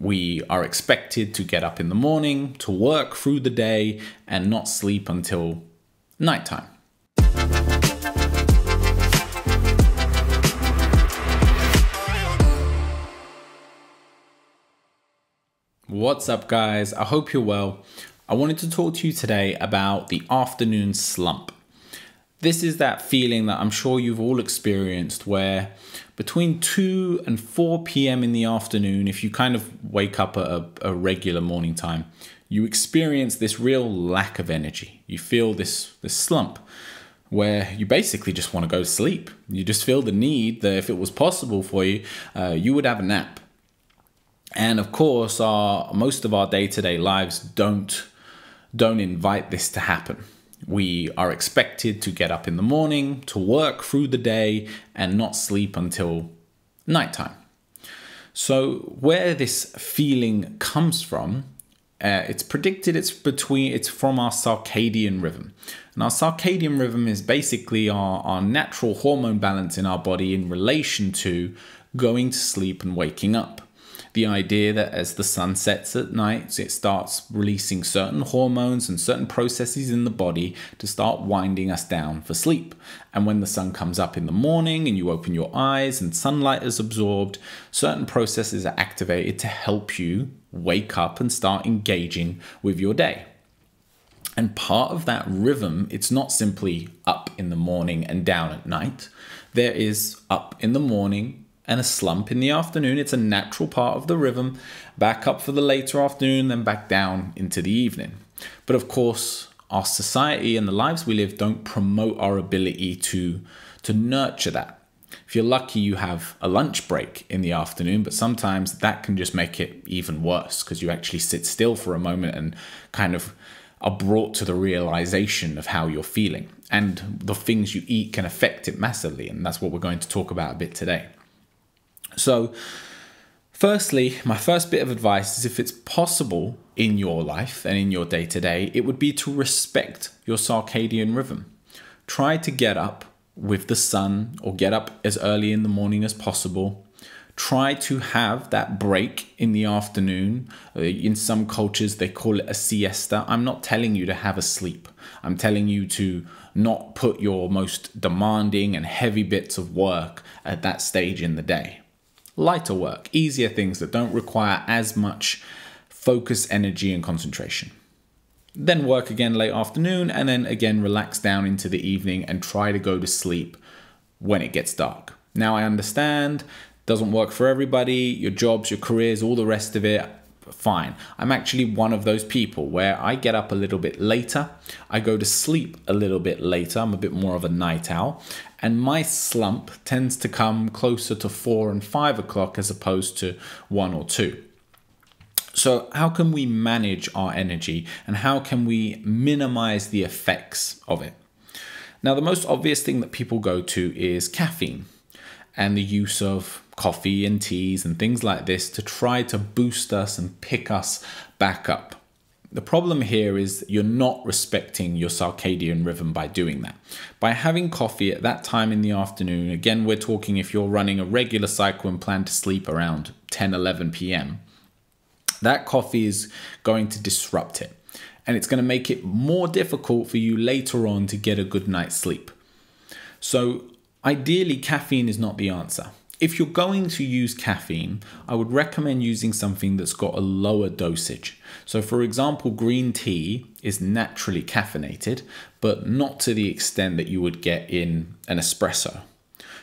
We are expected to get up in the morning, to work through the day, and not sleep until nighttime. What's up, guys? I hope you're well. I wanted to talk to you today about the afternoon slump. This is that feeling that I'm sure you've all experienced where between 2 and 4 p.m. in the afternoon, if you kind of wake up at a, a regular morning time, you experience this real lack of energy. You feel this, this slump where you basically just want to go to sleep. You just feel the need that if it was possible for you, uh, you would have a nap. And of course, our most of our day-to-day lives don't don't invite this to happen. We are expected to get up in the morning, to work through the day, and not sleep until nighttime. So, where this feeling comes from, uh, it's predicted it's between it's from our circadian rhythm. And our circadian rhythm is basically our, our natural hormone balance in our body in relation to going to sleep and waking up the idea that as the sun sets at night, it starts releasing certain hormones and certain processes in the body to start winding us down for sleep. And when the sun comes up in the morning and you open your eyes and sunlight is absorbed, certain processes are activated to help you wake up and start engaging with your day. And part of that rhythm, it's not simply up in the morning and down at night. There is up in the morning, and a slump in the afternoon. It's a natural part of the rhythm. Back up for the later afternoon, then back down into the evening. But of course, our society and the lives we live don't promote our ability to, to nurture that. If you're lucky, you have a lunch break in the afternoon, but sometimes that can just make it even worse because you actually sit still for a moment and kind of are brought to the realization of how you're feeling. And the things you eat can affect it massively. And that's what we're going to talk about a bit today. So, firstly, my first bit of advice is if it's possible in your life and in your day to day, it would be to respect your circadian rhythm. Try to get up with the sun or get up as early in the morning as possible. Try to have that break in the afternoon. Uh, in some cultures, they call it a siesta. I'm not telling you to have a sleep. I'm telling you to not put your most demanding and heavy bits of work at that stage in the day lighter work, easier things that don't require as much focus, energy, and concentration. Then work again late afternoon, and then again relax down into the evening and try to go to sleep when it gets dark. Now, I understand doesn't work for everybody, your jobs, your careers, all the rest of it fine. I'm actually one of those people where I get up a little bit later, I go to sleep a little bit later, I'm a bit more of a night owl, and my slump tends to come closer to four and five o'clock as opposed to one or two. So, how can we manage our energy and how can we minimize the effects of it? Now, the most obvious thing that people go to is caffeine and the use of coffee and teas and things like this to try to boost us and pick us back up. The problem here is you're not respecting your circadian rhythm by doing that. By having coffee at that time in the afternoon, again, we're talking if you're running a regular cycle and plan to sleep around 10, 11 p.m., that coffee is going to disrupt it. And it's going to make it more difficult for you later on to get a good night's sleep. So, ideally, caffeine is not the answer if you're going to use caffeine, I would recommend using something that's got a lower dosage. So, for example, green tea is naturally caffeinated, but not to the extent that you would get in an espresso.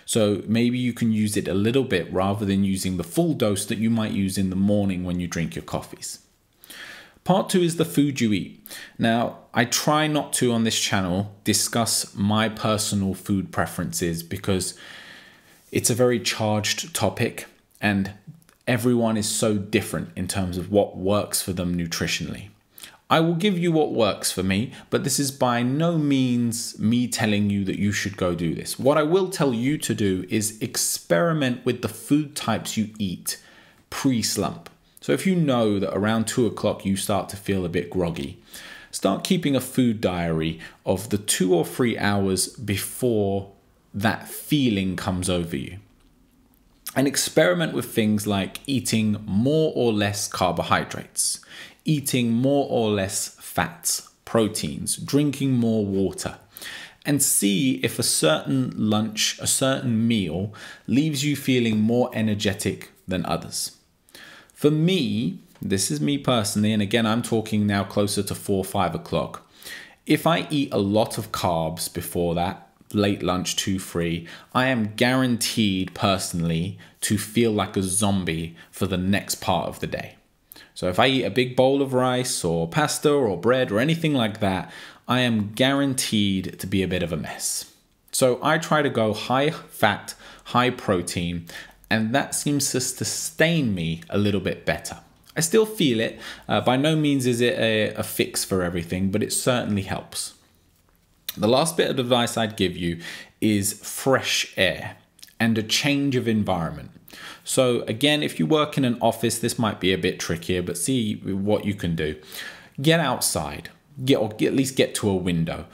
So, maybe you can use it a little bit rather than using the full dose that you might use in the morning when you drink your coffees. Part two is the food you eat. Now, I try not to on this channel discuss my personal food preferences because it's a very charged topic, and everyone is so different in terms of what works for them nutritionally. I will give you what works for me, but this is by no means me telling you that you should go do this. What I will tell you to do is experiment with the food types you eat pre slump. So if you know that around two o'clock you start to feel a bit groggy, start keeping a food diary of the two or three hours before that feeling comes over you. and experiment with things like eating more or less carbohydrates, eating more or less fats, proteins, drinking more water, and see if a certain lunch, a certain meal leaves you feeling more energetic than others. For me, this is me personally, and again, I'm talking now closer to four, five o'clock. If I eat a lot of carbs before that, late lunch, two, three, I am guaranteed personally to feel like a zombie for the next part of the day. So if I eat a big bowl of rice or pasta or bread or anything like that, I am guaranteed to be a bit of a mess. So I try to go high fat, high protein, and that seems to sustain me a little bit better. I still feel it. Uh, by no means is it a, a fix for everything, but it certainly helps. The last bit of advice I'd give you is fresh air and a change of environment. So, again, if you work in an office, this might be a bit trickier, but see what you can do. Get outside, get or at least get to a window.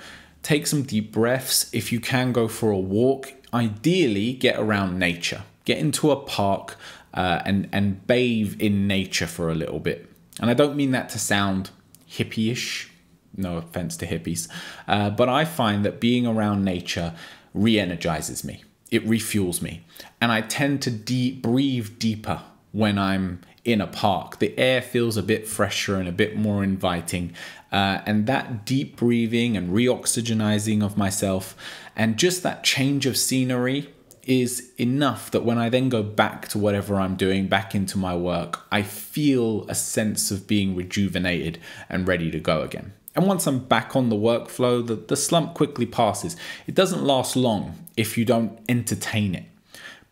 Take some deep breaths. If you can go for a walk, ideally get around nature. Get into a park uh, and and bathe in nature for a little bit. And I don't mean that to sound hippie-ish. No offense to hippies, uh, but I find that being around nature re-energizes me. It refuels me, and I tend to deep breathe deeper when I'm in a park. The air feels a bit fresher and a bit more inviting. Uh, and that deep breathing and reoxygenizing of myself and just that change of scenery is enough that when I then go back to whatever I'm doing, back into my work, I feel a sense of being rejuvenated and ready to go again. And once I'm back on the workflow, the, the slump quickly passes. It doesn't last long if you don't entertain it.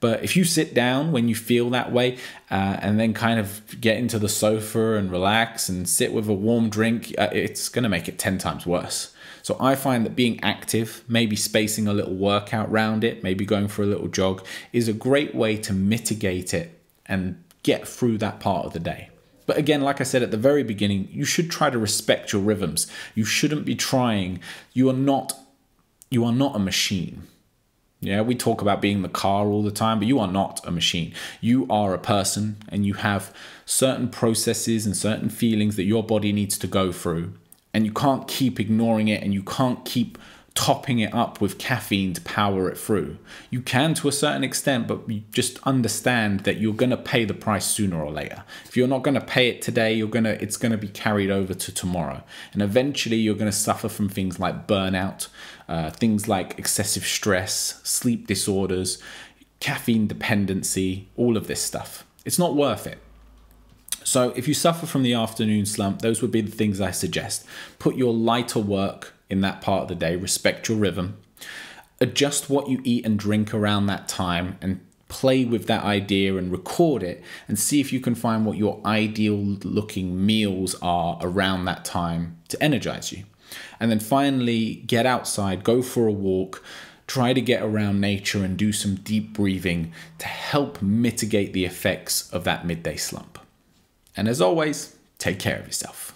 But if you sit down when you feel that way uh, and then kind of get into the sofa and relax and sit with a warm drink, uh, it's going to make it 10 times worse. So I find that being active, maybe spacing a little workout around it, maybe going for a little jog, is a great way to mitigate it and get through that part of the day. But again, like I said at the very beginning, you should try to respect your rhythms. You shouldn't be trying. You are not you are not a machine. Yeah, we talk about being the car all the time, but you are not a machine. You are a person and you have certain processes and certain feelings that your body needs to go through. And you can't keep ignoring it and you can't keep topping it up with caffeine to power it through. You can to a certain extent, but you just understand that you're going to pay the price sooner or later. If you're not going to pay it today, you're going to it's going to be carried over to tomorrow. And eventually you're going to suffer from things like burnout, uh, things like excessive stress, sleep disorders, caffeine dependency, all of this stuff. It's not worth it. So if you suffer from the afternoon slump, those would be the things I suggest. Put your lighter work in that part of the day, respect your rhythm, adjust what you eat and drink around that time, and play with that idea and record it and see if you can find what your ideal looking meals are around that time to energize you. And then finally, get outside, go for a walk, try to get around nature and do some deep breathing to help mitigate the effects of that midday slump. And as always, take care of yourself.